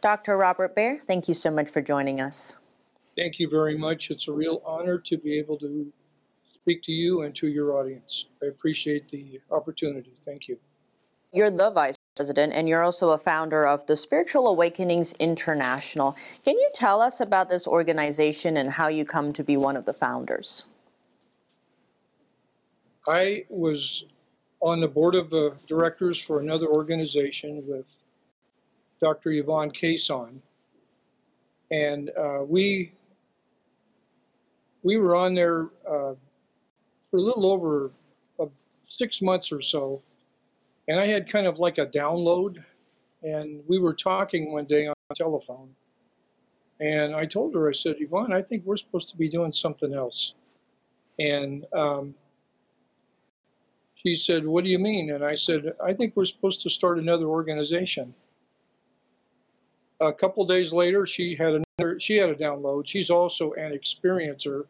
Dr. Robert Bare, thank you so much for joining us. Thank you very much. It's a real honor to be able to speak to you and to your audience. I appreciate the opportunity. Thank you. You're the vice president and you're also a founder of the Spiritual Awakenings International. Can you tell us about this organization and how you come to be one of the founders? I was on the board of uh, directors for another organization with Dr. Yvonne Kason, and uh, we we were on there uh, for a little over uh, six months or so, and I had kind of like a download, and we were talking one day on the telephone, and I told her, I said, Yvonne, I think we're supposed to be doing something else, and um, she said, What do you mean? And I said, I think we're supposed to start another organization. A couple days later, she had another. She had a download. She's also an experiencer,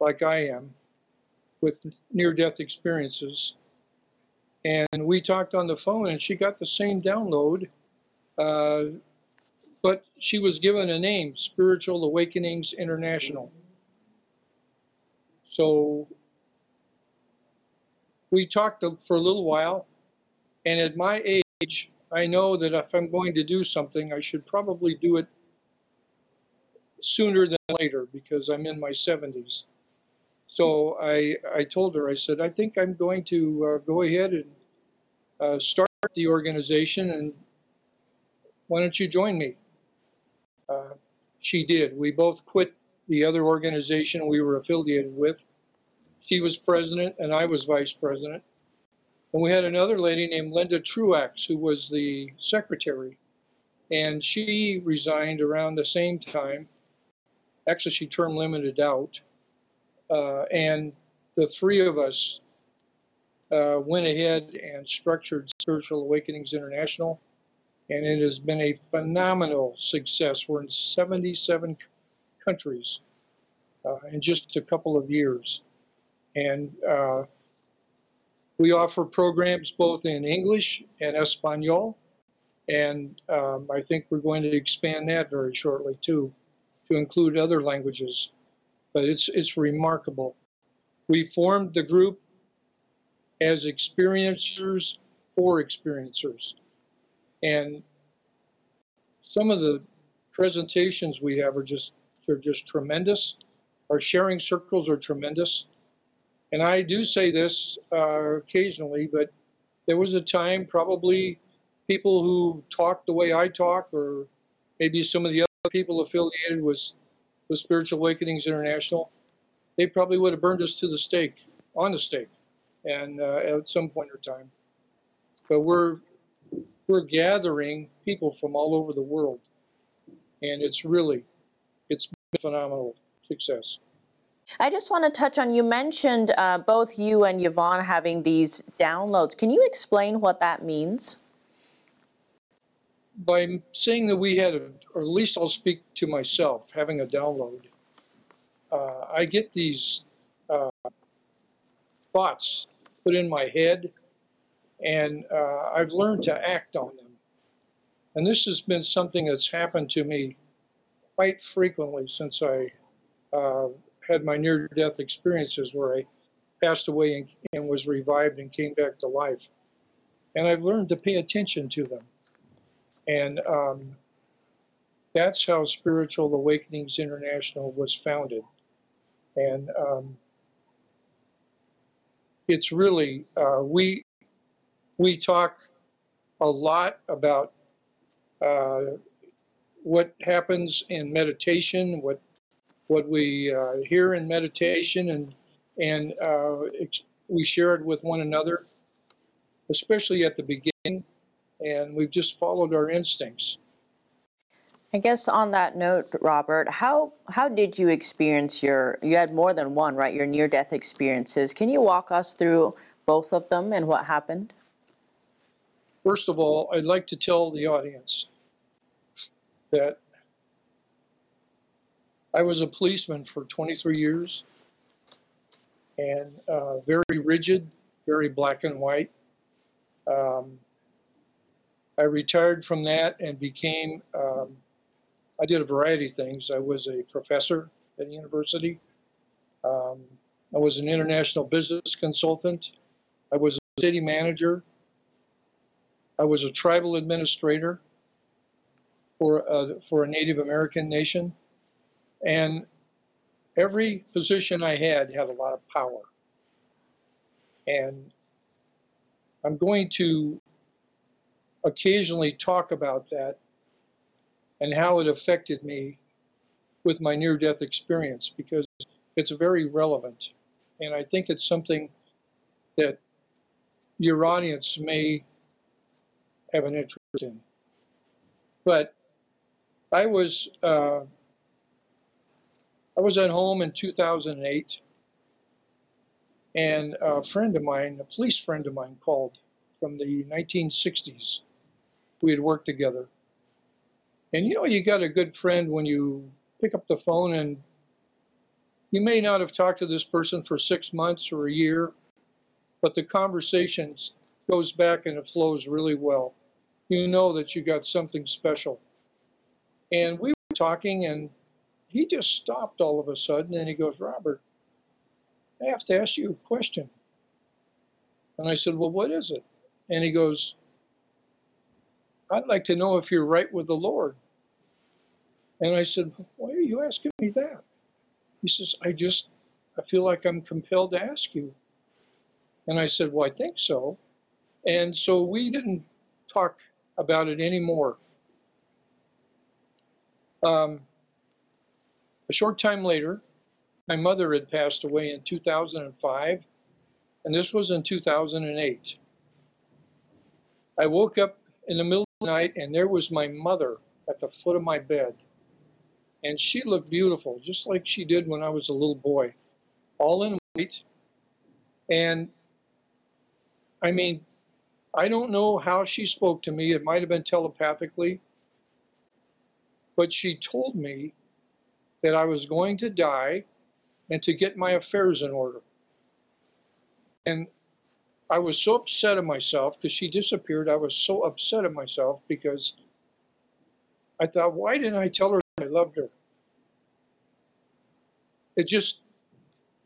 like I am, with near-death experiences. And we talked on the phone, and she got the same download, uh, but she was given a name: Spiritual Awakenings International. So we talked for a little while, and at my age, I know that if I'm going to do something, I should probably do it sooner than later because I'm in my 70s. So I, I told her, I said, I think I'm going to uh, go ahead and uh, start the organization, and why don't you join me? Uh, she did. We both quit the other organization we were affiliated with she was president and I was vice president. And we had another lady named Linda Truax who was the secretary. And she resigned around the same time. Actually, she term limited out. Uh, and the three of us uh, went ahead and structured Spiritual Awakenings International. And it has been a phenomenal success. We're in 77 countries uh, in just a couple of years. And uh, we offer programs both in English and Espanol. And um, I think we're going to expand that very shortly too, to include other languages. But it's, it's remarkable. We formed the group as experiencers for experiencers. And some of the presentations we have are just, they're just tremendous. Our sharing circles are tremendous. And I do say this uh, occasionally, but there was a time probably people who talked the way I talk, or maybe some of the other people affiliated with, with Spiritual Awakenings International, they probably would have burned us to the stake, on the stake, and uh, at some point in time. But we're we're gathering people from all over the world, and it's really it's phenomenal success. I just want to touch on, you mentioned uh, both you and Yvonne having these downloads. Can you explain what that means? By saying that we had, a, or at least I'll speak to myself, having a download, uh, I get these uh, thoughts put in my head, and uh, I've learned to act on them. And this has been something that's happened to me quite frequently since I uh, had my near death experiences where I passed away and, and was revived and came back to life. And I've learned to pay attention to them. And um, that's how Spiritual Awakenings International was founded. And um, it's really, uh, we, we talk a lot about uh, what happens in meditation, what what we uh, hear in meditation and and uh, we share it with one another, especially at the beginning, and we've just followed our instincts. I guess on that note, Robert, how how did you experience your you had more than one, right? Your near death experiences. Can you walk us through both of them and what happened? First of all, I'd like to tell the audience that I was a policeman for 23 years and uh, very rigid, very black and white. Um, I retired from that and became um, I did a variety of things. I was a professor at a university. Um, I was an international business consultant. I was a city manager. I was a tribal administrator for uh, for a Native American nation, and every position I had had a lot of power. And I'm going to occasionally talk about that and how it affected me with my near death experience because it's very relevant. And I think it's something that your audience may have an interest in. But I was uh, I was at home in 2008, and a friend of mine, a police friend of mine, called from the 1960s. We had worked together. And you know, you got a good friend when you pick up the phone and you may not have talked to this person for six months or a year, but the conversation goes back and it flows really well. You know that you got something special. And we were talking, and he just stopped all of a sudden and he goes, Robert, I have to ask you a question. And I said, Well, what is it? And he goes, I'd like to know if you're right with the Lord. And I said, Why are you asking me that? He says, I just, I feel like I'm compelled to ask you. And I said, Well, I think so. And so we didn't talk about it anymore. Um, a short time later, my mother had passed away in 2005, and this was in 2008. I woke up in the middle of the night, and there was my mother at the foot of my bed. And she looked beautiful, just like she did when I was a little boy, all in white. And I mean, I don't know how she spoke to me. It might have been telepathically. But she told me that I was going to die and to get my affairs in order. And I was so upset at myself because she disappeared. I was so upset at myself because I thought, why didn't I tell her I loved her? It just,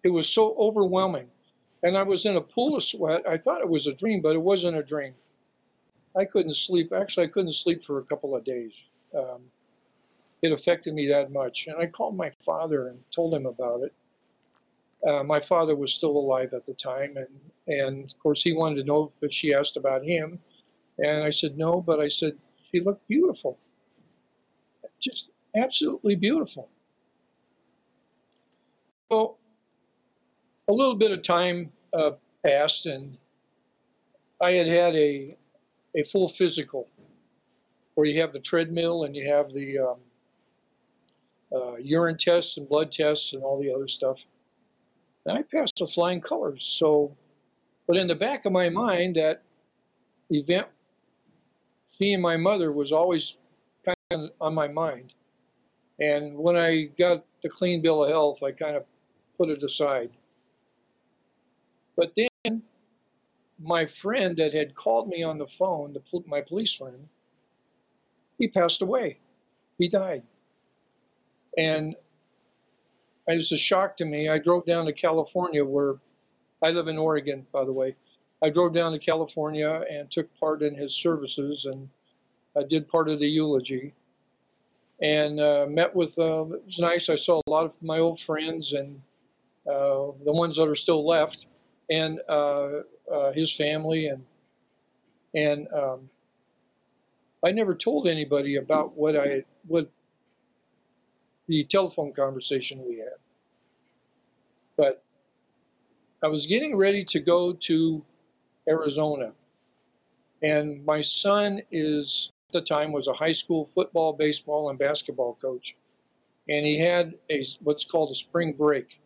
it was so overwhelming. And I was in a pool of sweat. I thought it was a dream, but it wasn't a dream. I couldn't sleep. Actually, I couldn't sleep for a couple of days. Um, it affected me that much. And I called my father and told him about it. Uh, my father was still alive at the time, and, and of course he wanted to know if she asked about him. And I said no, but I said she looked beautiful, just absolutely beautiful. So a little bit of time uh, passed, and I had had a a full physical, where you have the treadmill and you have the um, uh, urine tests and blood tests and all the other stuff. And I passed with flying colors. So, but in the back of my mind, that event, seeing my mother, was always kind of on my mind. And when I got the clean bill of health, I kind of put it aside. But then my friend that had called me on the phone, the, my police friend, he passed away. He died. And it was a shock to me. I drove down to California, where I live in Oregon, by the way. I drove down to California and took part in his services, and I did part of the eulogy. And uh, met with, uh, it was nice. I saw a lot of my old friends and uh, the ones that are still left, and uh, uh, his family, and and um, I never told anybody about what I what the telephone conversation we had. But I was getting ready to go to Arizona. And my son is at the time was a high school football, baseball, and basketball coach. And he had a what's called a spring break.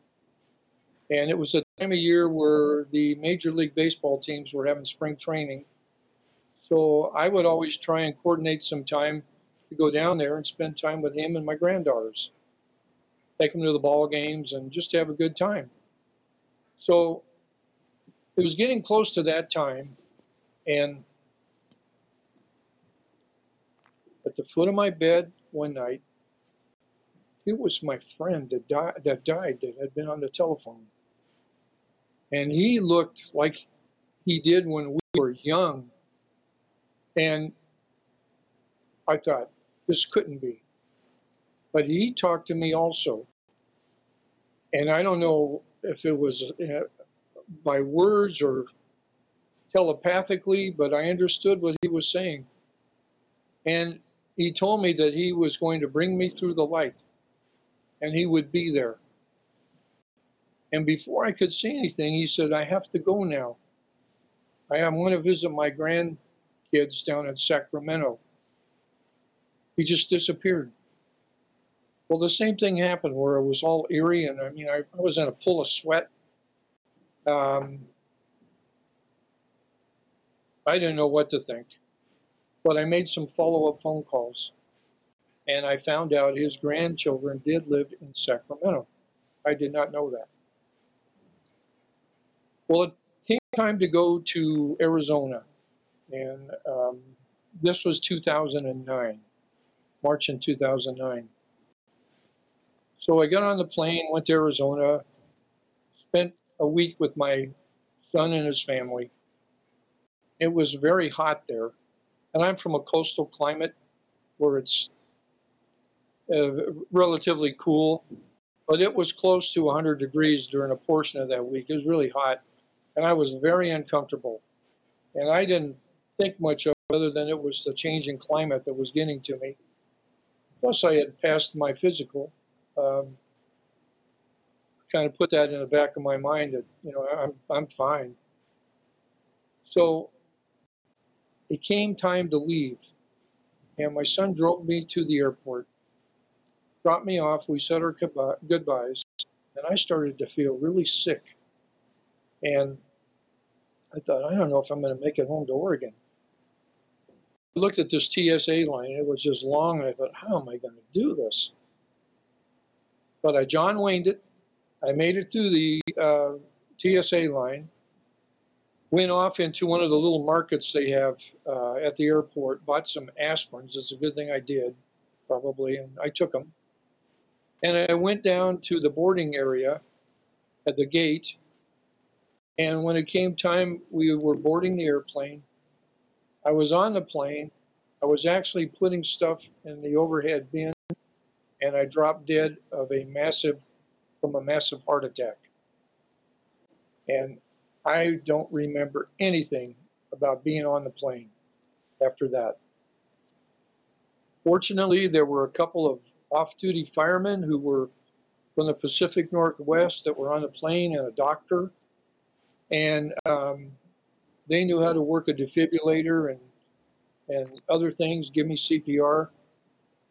And it was a time of year where the major league baseball teams were having spring training. So I would always try and coordinate some time to go down there and spend time with him and my granddaughters take them to the ball games, and just have a good time. So it was getting close to that time, and at the foot of my bed one night, it was my friend that died, that died that had been on the telephone. And he looked like he did when we were young. And I thought, this couldn't be. But he talked to me also. And I don't know if it was uh, by words or telepathically, but I understood what he was saying. And he told me that he was going to bring me through the light and he would be there. And before I could say anything, he said, I have to go now. I am going to visit my grandkids down in Sacramento. He just disappeared. Well, the same thing happened where it was all eerie, and I mean, I, I was in a pool of sweat. Um, I didn't know what to think, but I made some follow up phone calls, and I found out his grandchildren did live in Sacramento. I did not know that. Well, it came time to go to Arizona, and um, this was 2009, March in 2009. So I got on the plane, went to Arizona, spent a week with my son and his family. It was very hot there, and I'm from a coastal climate where it's uh, relatively cool, but it was close to 100 degrees during a portion of that week. It was really hot, and I was very uncomfortable. And I didn't think much of it other than it was the changing climate that was getting to me. Plus, I had passed my physical um, kind of put that in the back of my mind that you know I'm I'm fine. So it came time to leave, and my son drove me to the airport, dropped me off. We said our goodbyes, and I started to feel really sick. And I thought, I don't know if I'm going to make it home to Oregon. I looked at this TSA line; it was just long, and I thought, how am I going to do this? But I John Wayne it. I made it through the uh, TSA line, went off into one of the little markets they have uh, at the airport, bought some aspirins. It's a good thing I did, probably, and I took them. And I went down to the boarding area at the gate. And when it came time we were boarding the airplane, I was on the plane. I was actually putting stuff in the overhead bin and I dropped dead of a massive, from a massive heart attack. And I don't remember anything about being on the plane after that. Fortunately, there were a couple of off duty firemen who were from the Pacific Northwest that were on the plane and a doctor. And um, they knew how to work a defibrillator and, and other things, give me CPR.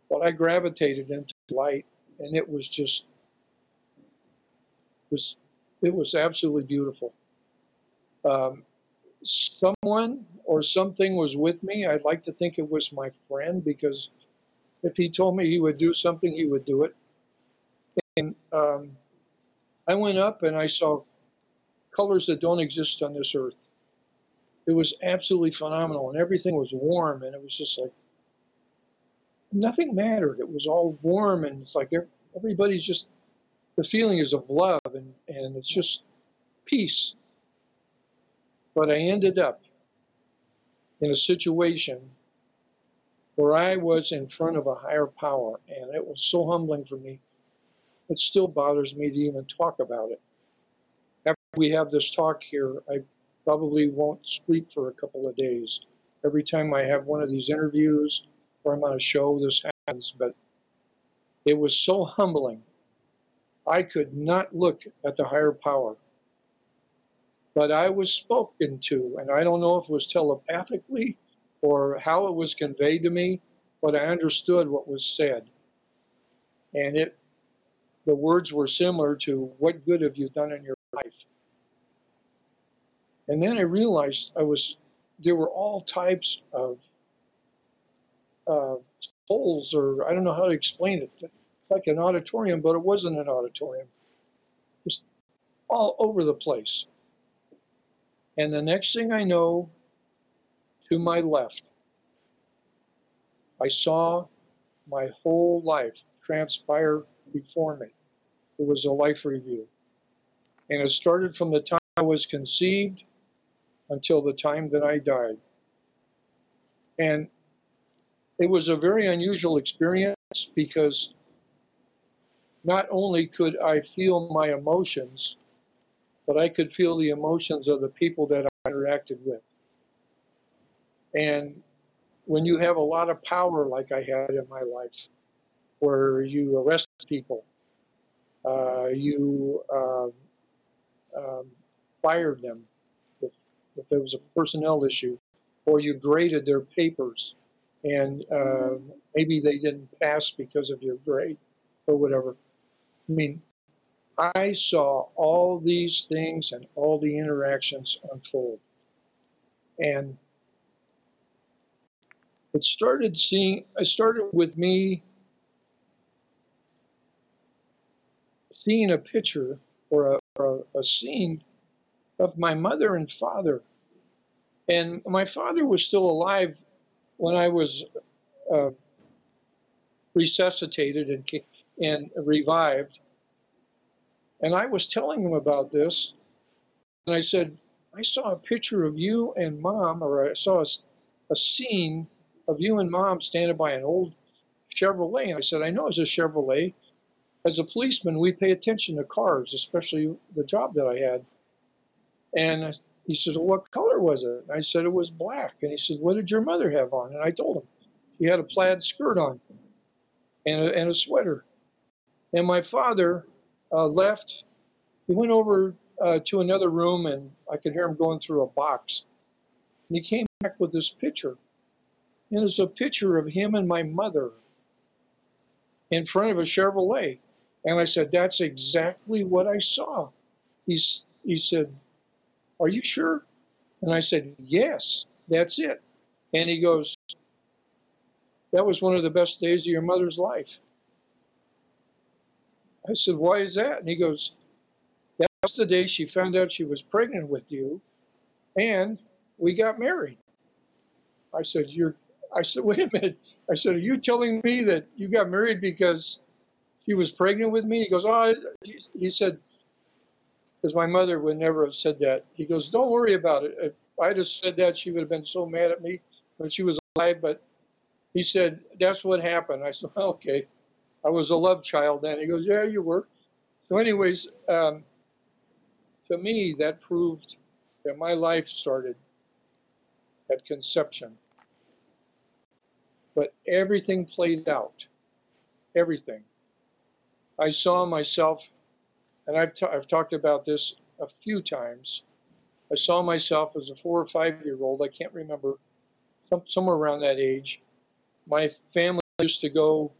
But I gravitated into light, and it was just was it was absolutely beautiful. Um, someone or something was with me. I'd like to think it was my friend because if he told me he would do something, he would do it. And um, I went up and I saw colors that don't exist on this earth. It was absolutely phenomenal, and everything was warm, and it was just like nothing mattered. It was all warm, and it's like everybody's just the feeling is of love, and and it's just peace. But I ended up in a situation where I was in front of a higher power, and it was so humbling for me. It still bothers me to even talk about it. After we have this talk here, I probably won't sleep for a couple of days. Every time I have one of these interviews, or I'm on a show, this happens, but it was so humbling. I could not look at the higher power. But I was spoken to, and I don't know if it was telepathically or how it was conveyed to me, but I understood what was said. And it the words were similar to what good have you done in your life? And then I realized I was there were all types of uh, holes, or I don't know how to explain it. It's like an auditorium, but it wasn't an auditorium. Just all over the place. And the next thing I know, to my left, I saw my whole life transpire before me. It was a life review. And it started from the time I was conceived until the time that I died. And it was a very unusual experience because not only could I feel my emotions, but I could feel the emotions of the people that I interacted with. And when you have a lot of power like I had in my life, where you arrest people, uh, you um, um, fired them if, if there was a personnel issue, or you graded their papers and uh, maybe they didn't pass because of your grade or whatever. I mean, I saw all these things and all the interactions unfold. And it started seeing, it started with me seeing a picture or a, or a, a scene of my mother and father. And my father was still alive when I was uh, resuscitated and, and revived. And I was telling him about this. And I said, I saw a picture of you and mom, or I saw a, a scene of you and mom standing by an old Chevrolet. And I said, I know it's a Chevrolet. As a policeman, we pay attention to cars, especially the job that I had. And he said, well, What color was it? I said, It was black. And he said, What did your mother have on? And I told him, She had a plaid skirt on and a, and a sweater. And my father uh, left. He went over uh, to another room, and I could hear him going through a box. And he came back with this picture. And it's a picture of him and my mother in front of a Chevrolet. And I said, That's exactly what I saw. He's, he said, Are you sure? And I said, Yes, that's it. And he goes, That was one of the best days of your mother's life. I said, Why is that? And he goes, That's the day she found out she was pregnant with you, and we got married. I said, You're I said, wait a minute. I said, are you telling me that you got married because she was pregnant with me? He goes, oh, he said, because my mother would never have said that. He goes, don't worry about it. If I just said that, she would have been so mad at me when she was alive. But he said, that's what happened. I said, okay. I was a love child then. He goes, yeah, you were. So anyways, um, to me, that proved that my life started at conception but everything played out. Everything. I saw myself, and I've, t- I've talked about this a few times. I saw myself as a four or five year old. I can't remember, some, somewhere around that age. My family used to go,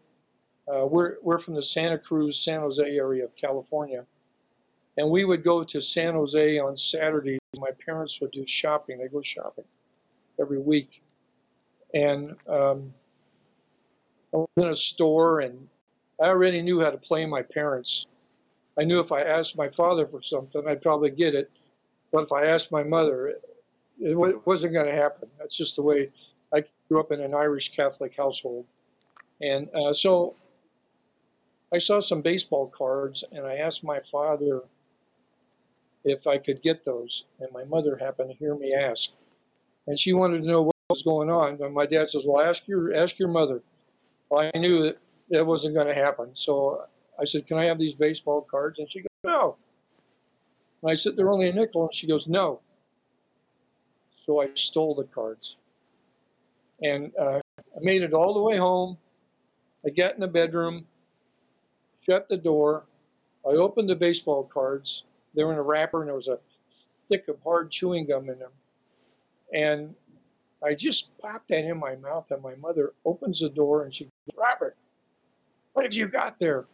uh, we're, we're from the Santa Cruz, San Jose area of California. And we would go to San Jose on Saturdays. My parents would do shopping. They go shopping every week. And um, I was in a store and I already knew how to play my parents. I knew if I asked my father for something, I'd probably get it. But if I asked my mother, it, wasn't going to happen. That's just the way I grew up in an Irish Catholic household. And uh, so I saw some baseball cards and I asked my father if I could get those. And my mother happened to hear me ask. And she wanted to know what was going on. And my dad says, Well, ask your, ask your mother. Well, I knew that that wasn't going to happen. So I said, Can I have these baseball cards? And she goes, No. And I said, They're only a nickel. And she goes, No. So I stole the cards. And uh, I made it all the way home. I got in the bedroom, shut the door. I opened the baseball cards. They were in a wrapper, and there was a stick of hard chewing gum in them. And I just popped that in my mouth, and my mother opens the door and she goes, Robert, what have you got there?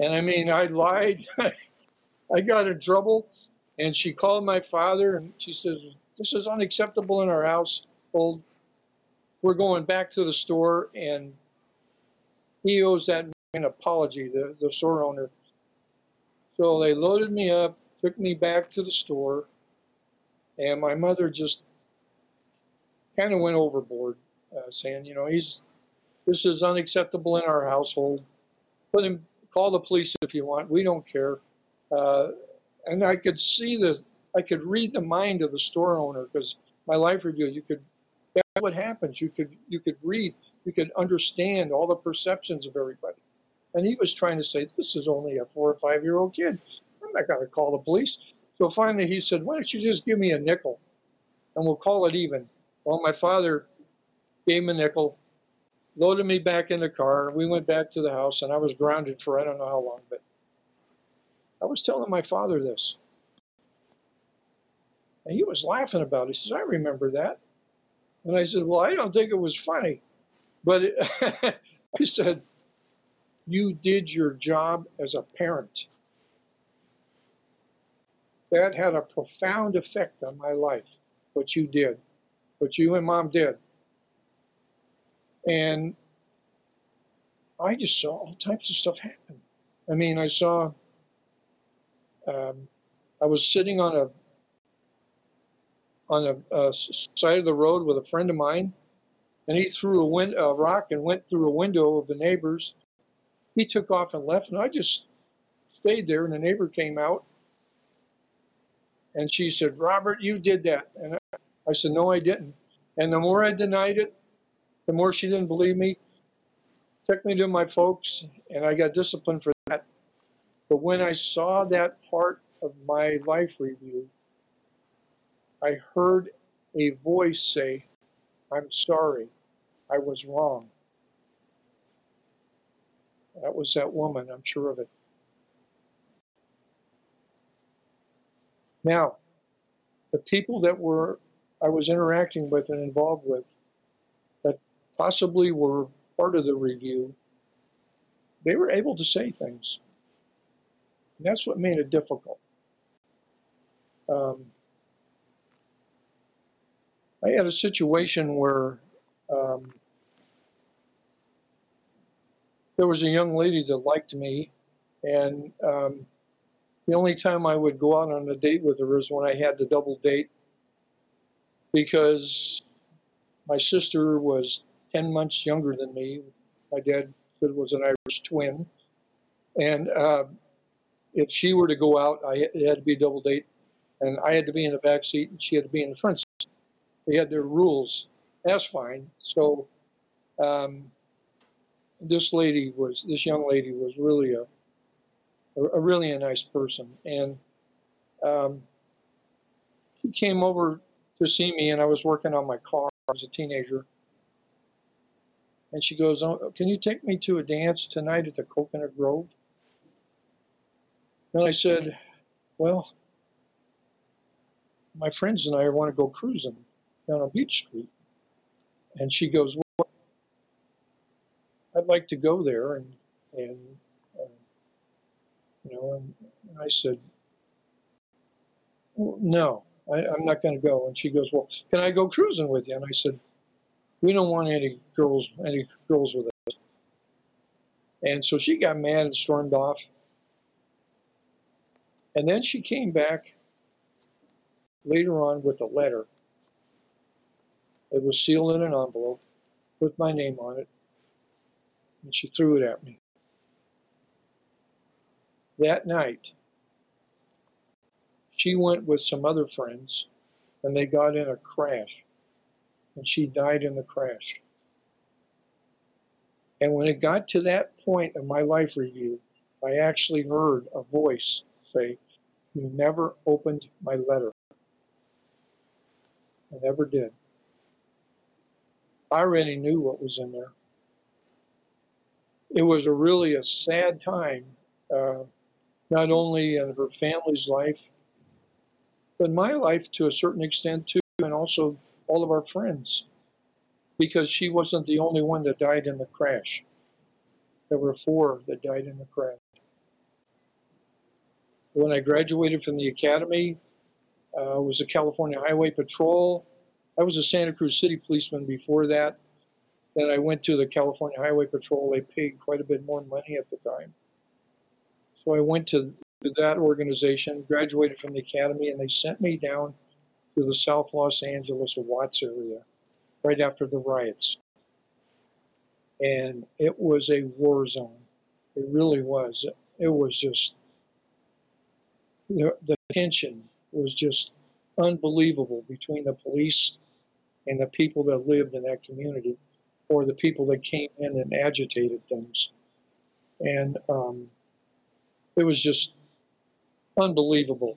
And I mean, I lied. I got in trouble. And she called my father and she says, This is unacceptable in our household. We're going back to the store and he owes that an apology, the, the store owner. So they loaded me up, took me back to the store, and my mother just kind of went overboard, uh, saying, you know, he's this is unacceptable in our household. Put him call the police if you want. We don't care. Uh, and I could see the, I could read the mind of the store owner because my life review, you could, that's what happens. You could, you could read, you could understand all the perceptions of everybody. And he was trying to say, this is only a four or five year old kid. I'm not going to call the police. So finally he said, why don't you just give me a nickel and we'll call it even. Well, my father gave him a nickel, loaded me back in the car, and we went back to the house, and I was grounded for I don't know how long, but I was telling my father this. And he was laughing about it. He says, I remember that. And I said, Well, I don't think it was funny. But it, he said, You did your job as a parent. That had a profound effect on my life, what you did, what you and mom did. And I just saw all types of stuff happen. I mean, I saw, um, I was sitting on a on a, side of the road with a friend of mine, and he threw a, win- a rock and went through a window of the neighbors. He took off and left, and I just stayed there. And the neighbor came out, and she said, "Robert, you did that." And I said, "No, I didn't." And the more I denied it, the more she didn't believe me. Took me to my folks, and I got disciplined for that. But when I saw that part of my life review, I heard a voice say, I'm sorry, I was wrong. That was that woman, I'm sure of it. Now, the people that were I was interacting with and involved with possibly were part of the review, they were able to say things. And that's what made it difficult. Um, I had a situation where um, there was a young lady that liked me, and um, the only time I would go out on a date with her is when I had to double date because my sister was 10 months younger than me. My dad was an Irish twin. And uh, if she were to go out, I, it had to be a double date. And I had to be in the back seat and she had to be in the front seat. They had their rules. That's fine. So um, this lady was, this young lady was really a, a, a really a nice person. And um, he came over to see me, and I was working on my car. I was a teenager. And she goes, oh, Can you take me to a dance tonight at the Coconut Grove? And I said, Well, my friends and I want to go cruising down on Beach Street. And she goes, Well, I'd like to go there. And, and uh, you know, and, and I said, well, No. I, I'm not going to go. And she goes, well, can I go cruising with you? And I said, we don't want any girls, any girls with us. And so she got mad and stormed off. And then she came back later on with a letter. It was sealed in an envelope with my name on it. And she threw it at me. That night, she went with some other friends and they got in a crash and she died in the crash. And when it got to that point of my life review, I actually heard a voice say, You never opened my letter. I never did. I already knew what was in there. It was a really a sad time, uh, not only in her family's life, but my life to a certain extent too, and also all of our friends, because she wasn't the only one that died in the crash. There were four that died in the crash. When I graduated from the academy, uh, was the California Highway Patrol. I was a Santa Cruz City policeman before that. Then I went to the California Highway Patrol. They paid quite a bit more money at the time. So I went to that organization, graduated from the academy, and they sent me down to the South Los Angeles Watts area right after the riots. And it was a war zone. It really was. It was just the, the tension was just unbelievable between the police and the people that lived in that community, or the people that came in and agitated things, and um, it was just unbelievable.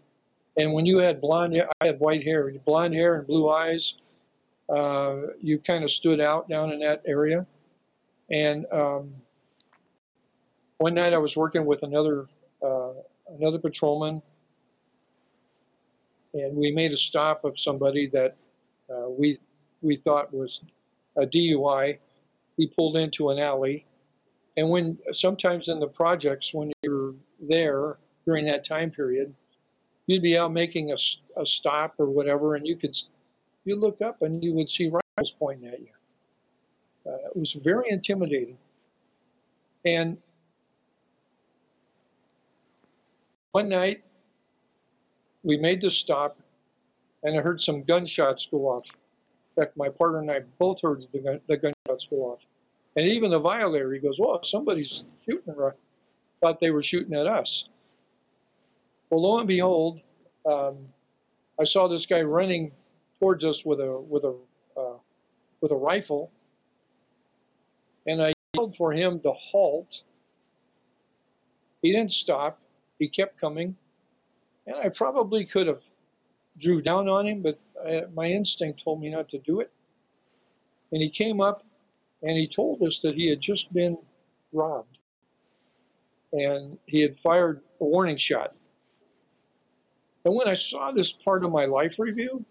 And when you had blonde hair, I had white hair, blonde hair and blue eyes, uh, you kind of stood out down in that area. And um, one night I was working with another uh, another patrolman, and we made a stop of somebody that uh, we we thought was a DUI. He pulled into an alley, and when sometimes in the projects when you're there during that time period, you'd be out making a, a stop or whatever, and you could you look up and you would see rifles pointing at you. Uh, it was very intimidating. And one night, we made the stop, and I heard some gunshots go off. In fact, my partner and I both heard the, gun, the gunshots go off. And even the violator, he goes, "Well, somebody's shooting." Thought they were shooting at us. Well, lo and behold, um, I saw this guy running towards us with a with a uh, with a rifle, and I yelled for him to halt. He didn't stop. He kept coming, and I probably could have drew down on him, but I, my instinct told me not to do it. And he came up, and he told us that he had just been robbed, and he had fired a warning shot. And when I saw this part of my life review,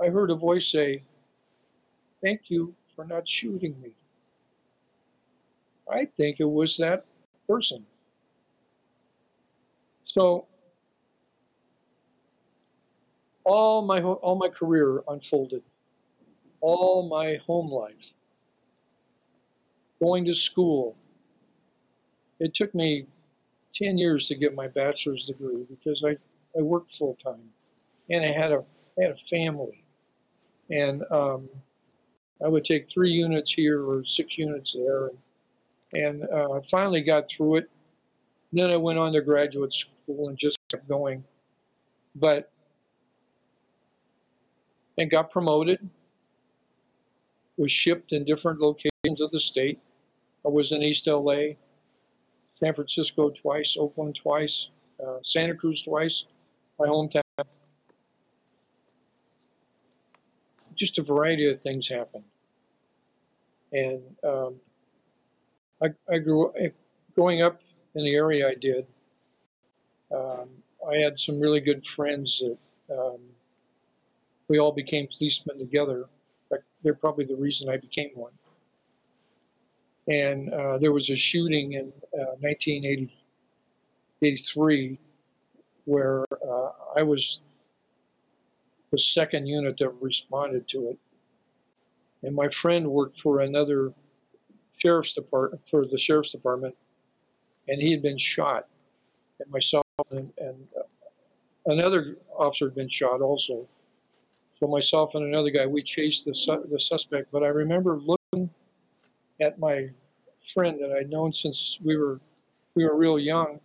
I heard a voice say, Thank you for not shooting me. I think it was that person. So all my all my career unfolded, all my home life, going to school. It took me 10 years to get my bachelor's degree because I, I worked full time and I had a I had a family and um, I would take three units here or six units there, and, and uh, I finally got through it. Then I went on to graduate school and just kept going, but and got promoted. Was shipped in different locations of the state. I was in East LA, San Francisco twice, Oakland twice, uh, Santa Cruz twice, my hometown. just a variety of things happened. And um, I, I, grew growing up in the area I did. Um, I had some really good friends that um, we all became policemen together. They're probably the reason I became one. And uh, there was a shooting in uh, 1983 where uh, I was the second unit that responded to it. And my friend worked for another sheriff's department, for the sheriff's department, and he had been shot. And myself and, and another officer had been shot also. So myself and another guy, we chased the, su- the suspect. But I remember looking at my friend that I'd known since we were we were real young,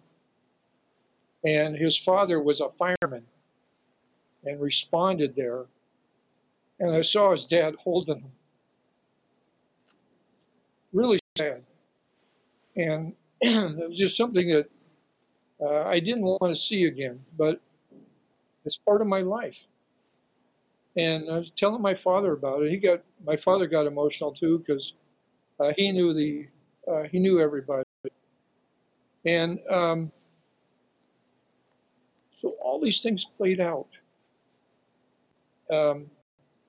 and his father was a fireman and responded there. And I saw his dad holding him. Really sad. And it was just something that uh, I didn't want to see again, but it's part of my life. And I was telling my father about it. He got my father got emotional too because uh, he knew the uh, he knew everybody, and um, so all these things played out um,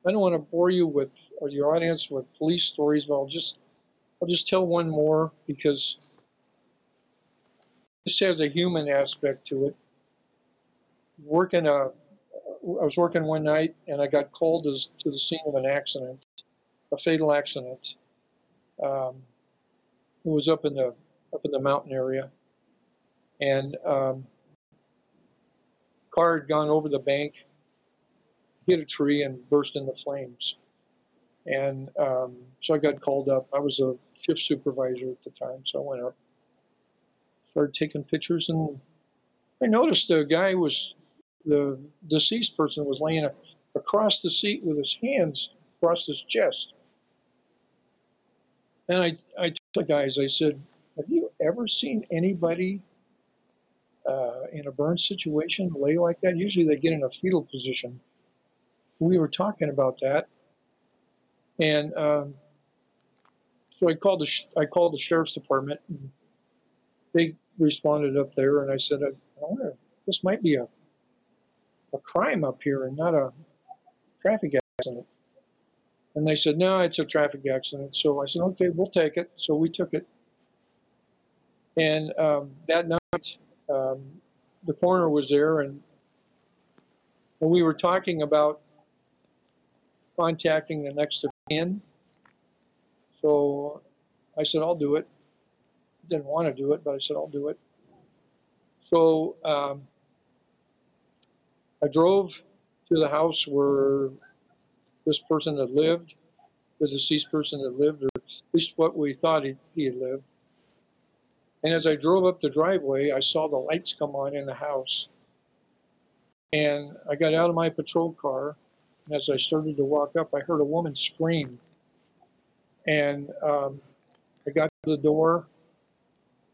I don't want to bore you with or your audience with police stories, but I'll just I'll just tell one more because this has a human aspect to it. Working a, I was working one night and I got called to, to the scene of an accident, a fatal accident. Um, it was up in the up in the mountain area, and um, car had gone over the bank hit a tree and burst into flames. And um, so I got called up. I was a shift supervisor at the time, so I went up, started taking pictures, and I noticed the guy was the deceased person was laying across the seat with his hands across his chest. And I, I the guys, I said, Have you ever seen anybody uh, in a burn situation lay like that? Usually they get in a fetal position. We were talking about that. And um, so I called the I called the sheriff's department. And they responded up there, and I said, I, I wonder, this might be a a crime up here and not a traffic accident. And they said, no, it's a traffic accident. So I said, okay, we'll take it. So we took it. And um, that night, um, the coroner was there, and, and we were talking about contacting the next of kin. So I said, I'll do it. Didn't want to do it, but I said, I'll do it. So um, I drove to the house where this person had lived, the deceased person had lived, or at least what we thought he, he had lived. And as I drove up the driveway, I saw the lights come on in the house. And I got out of my patrol car, and as I started to walk up, I heard a woman scream. And um, I got to the door,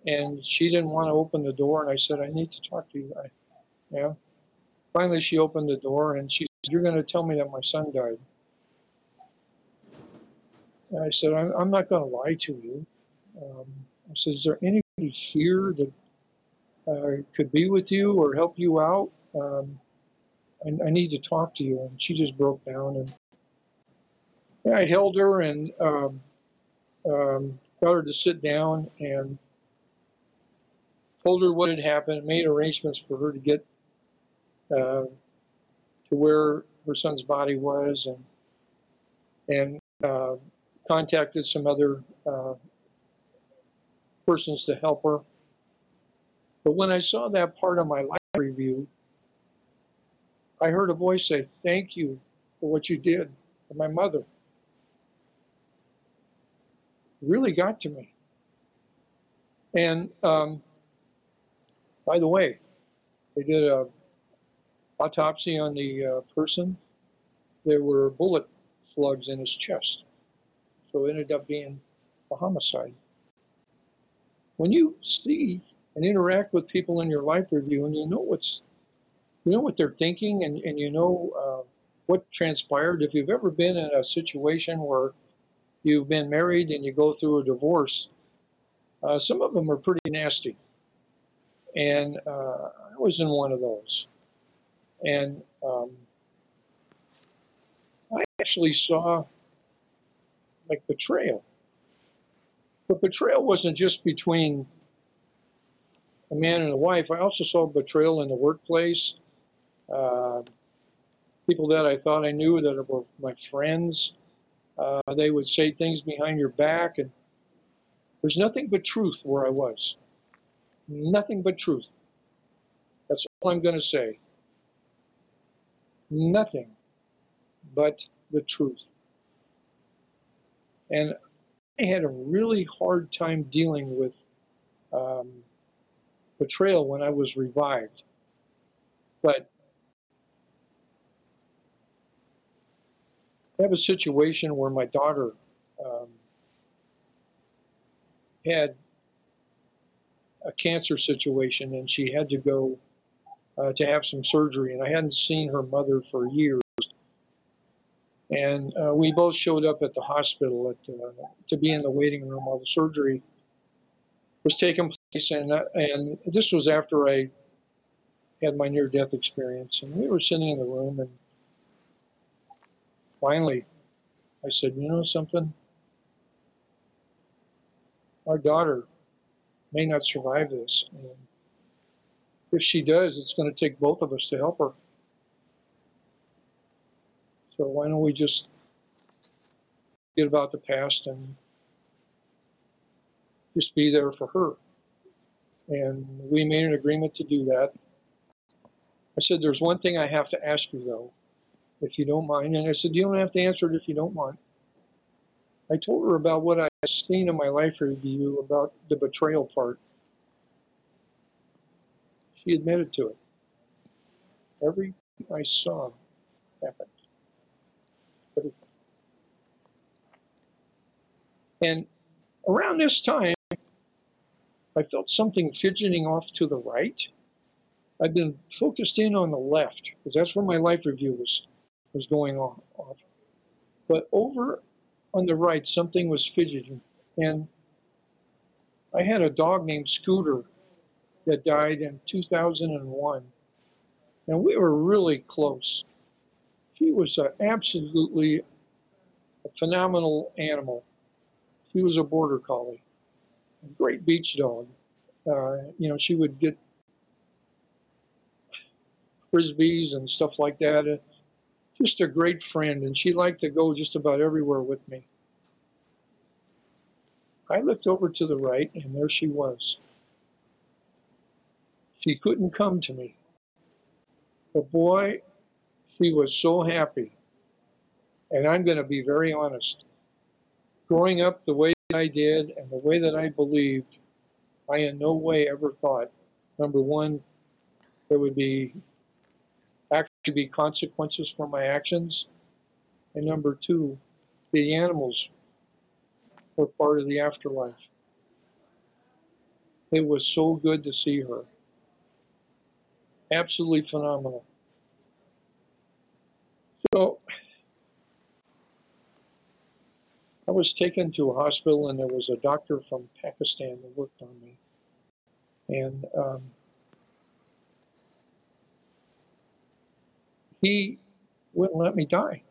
and she didn't want to open the door, and I said, I need to talk to you. I, yeah. Finally, she opened the door, and she said, You're going to tell me that my son died. And I said, I'm, not going to lie to you. Um, I said, Is there anybody here that uh, could be with you or help you out? Um, I, I need to talk to you. And she just broke down. And I held her and um, um, got her to sit down and told her what had happened, made arrangements for her to get uh, to where her son's body was, and and uh, contacted some other uh, persons to help her. But when I saw that part of my life review, I heard a voice say, "Thank you for what you did for my mother." It really got to me. And um, by the way, they did a autopsy on the uh, person. There were bullet slugs in his chest, so it ended up being a homicide. When you see and interact with people in your life review, and you know what's, you know what they're thinking, and, and you know uh, what transpired. If you've ever been in a situation where you've been married and you go through a divorce, uh, some of them are pretty nasty. And uh, I was in one of those. And um, I actually saw like betrayal. But betrayal wasn't just between a man and a wife. I also saw betrayal in the workplace. Uh, people that I thought I knew that were my friends, uh, they would say things behind your back, and there's nothing but truth where I was. Nothing but truth. That's all I'm going to say nothing but the truth. And I had a really hard time dealing with um, betrayal when I was revived. But I have a situation where my daughter um, had a cancer situation and she had to go uh, to have some surgery, and I hadn't seen her mother for years. And uh, we both showed up at the hospital at, uh, to be in the waiting room while the surgery was taking place. And, uh, and this was after I had my near death experience. And we were sitting in the room, and finally I said, You know something? Our daughter may not survive this. And if she does, it's going to take both of us to help her. So why don't we just get about the past and just be there for her? And we made an agreement to do that. I said, There's one thing I have to ask you, though, if you don't mind. And I said, You don't have to answer it if you don't want. I told her about what I had seen in my life review about the betrayal part. She admitted to it. Everything I saw happened. Everything. And around this time, I felt something fidgeting off to the right. I'd been focused in on the left because that's where my life review was was going on. But over on the right, something was fidgeting, and I had a dog named Scooter that died in 2001, and we were really close. She was a, absolutely a phenomenal animal. She was a border collie, a great beach dog. Uh, you know, she would get frisbees and stuff like that. Uh, just a great friend, and she liked to go just about everywhere with me. I looked over to the right, and there she was. She couldn't come to me. But boy, she was so happy. And I'm going to be very honest. Growing up the way I did and the way that I believed, I in no way ever thought, number one, there would be actually be consequences for my actions. And number two, the animals were part of the afterlife. It was so good to see her. Absolutely phenomenal. So I was taken to a hospital, and there was a doctor from Pakistan that worked on me. And um, he wouldn't let me die.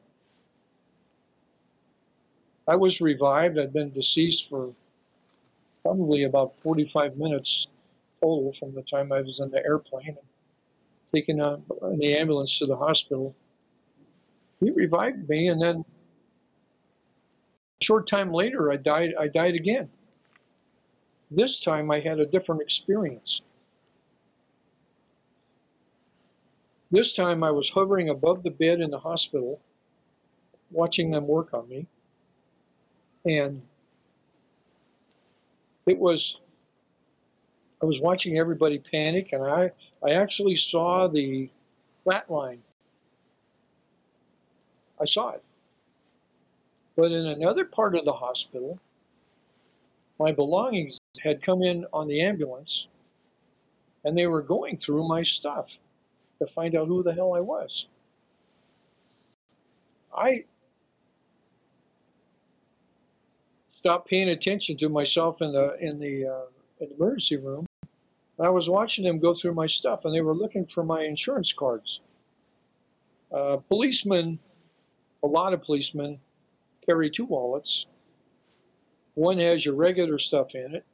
I was revived. I'd been deceased for probably about 45 minutes total from the time I was in the airplane and taken on the ambulance to the hospital. He revived me, and then short time later, I died. I died again. This time, I had a different experience. This time I was hovering above the bed in the hospital, watching them work on me. And it was, I was watching everybody panic, and I, I actually saw the flat line. I saw it. But in another part of the hospital, my belongings had come in on the ambulance, and they were going through my stuff to find out who the hell I was. I stopped paying attention to myself in the in the, uh, emergency room. I was watching them go through my stuff, and they were looking for my insurance cards. Uh, policemen, a lot of policemen, carry two wallets. One has your regular stuff in it.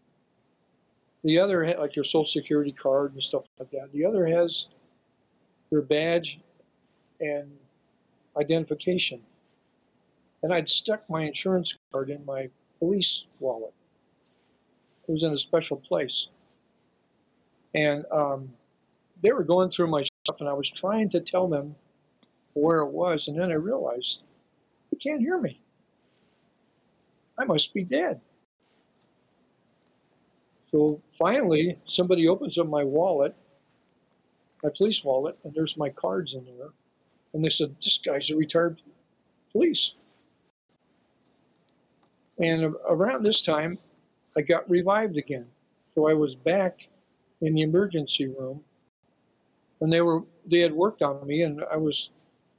The other, like your social security card and stuff like that. The other has your badge and identification. And I'd stuck my insurance card in my police wallet. It was in a special place. And um, they were going through my stuff, and I was trying to tell them where it was, and then I realized they can't hear me. I must be dead. So finally, somebody opens up my wallet my police wallet, and there's my cards in there. And they said, This guy's a retired police. And around this time, I got revived again. So I was back in the emergency room, and they were they had worked on me, and I was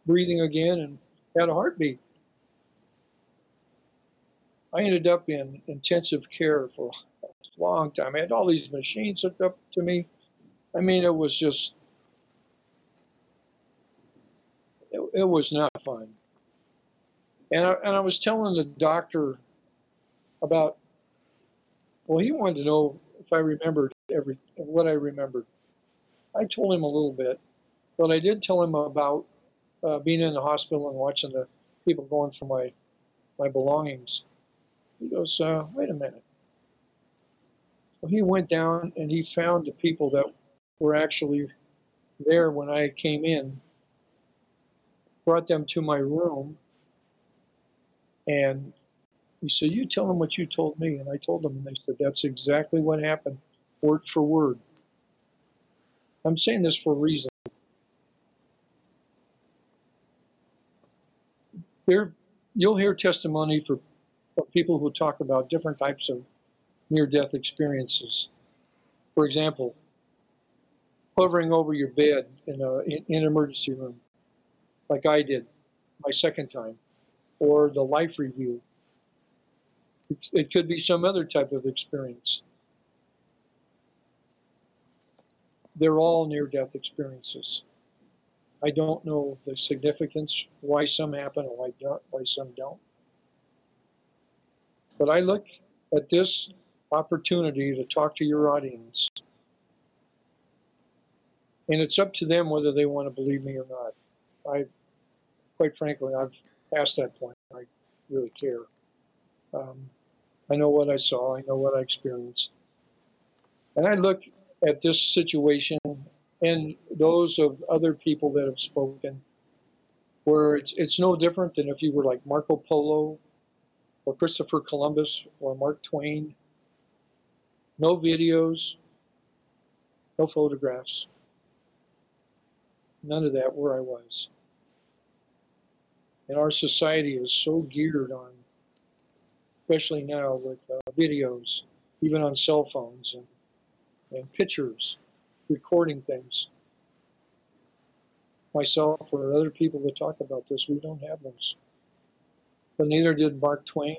breathing again and had a heartbeat. I ended up in intensive care for a long time. I had all these machines hooked up to me. I mean, it was just it, it was not fun. And I, and I was telling the doctor about, well, he wanted to know if I remembered every what I remembered. I told him a little bit, but I did tell him about uh, being in the hospital and watching the people going through my my belongings. He goes, uh, wait a minute. He went down and he found the people that were actually there when I came in brought them to my room and He said, You tell them what you told me. And I told them, and they said, That's exactly what happened, word for word. I'm saying this for a reason. There, you'll hear testimony for, for people who talk about different types of near death experiences. For example, hovering over your bed in, a, in, in an emergency room, like I did my second time, or the life review. It, it could be some other type of experience. They're all near death experiences. I don't know the significance, why some happen and why, don't, why some don't. But I look at this opportunity to talk to your audience. And it's up to them whether they want to believe me or not. I, quite frankly, I've past that point. I really care. Um, I know what I saw. I know what I experienced. And I look at this situation and those of other people that have spoken, where it's, it's no different than if you were like Marco Polo or Christopher Columbus or Mark Twain. No videos, no photographs, none of that where I was. And our society is so geared on, especially now with uh, videos, even on cell phones and, and pictures recording things. Myself or other people that talk about this, we don't have those. But neither did Mark Twain,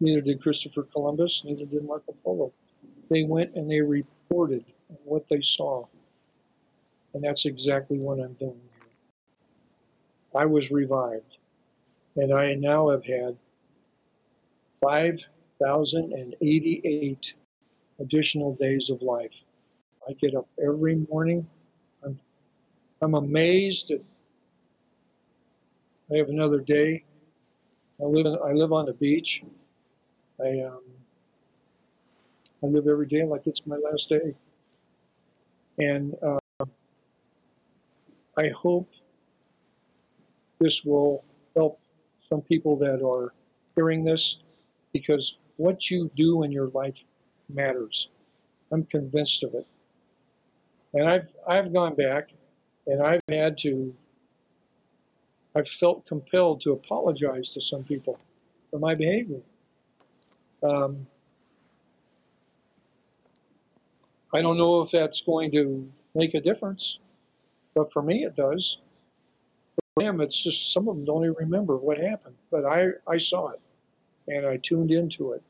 neither did Christopher Columbus, neither did Marco Polo. They went and they reported what they saw. And that's exactly what I'm doing here. I was revived, and I now have had 5,088 additional days of life. I get up every morning. I'm, I'm amazed that I have another day. I live in, I live on the beach. I um, I live every day like it's my last day, and uh, I hope this will help some people that are hearing this, because what you do in your life matters. I'm convinced of it. And I've I've gone back and I've had to I've felt compelled to apologize to some people for my behavior. Um, I don't know if that's going to make a difference, but for me it does. For them, it's just some of them don't even remember what happened, but I, I saw it and I tuned into it.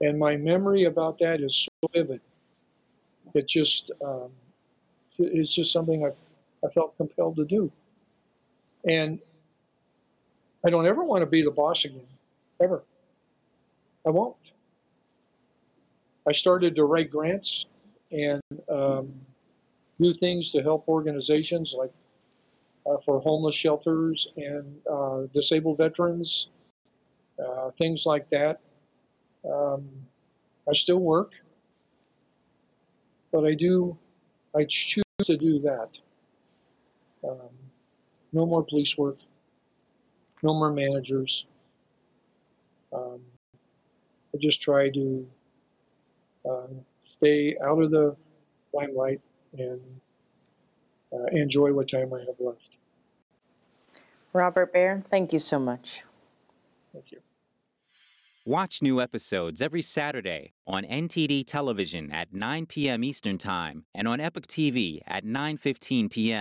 And my memory about that is so vivid it just um, it's just something I, I felt compelled to do. And I don't ever want to be the boss again, ever. I won't. I started to write grants and um, do things to help organizations like uh, for homeless shelters and uh, disabled veterans, uh, things like that. Um, I still work but I do, I choose to do that. Um, no more police work, no more managers. Um, I just try to uh, stay out of the limelight and uh, enjoy what time I have left. Robert Bare, thank you so much. Thank you. Watch new episodes every Saturday on NTD television at 9 p.m. Eastern Time and on Epoch TV at 9:15 p.m.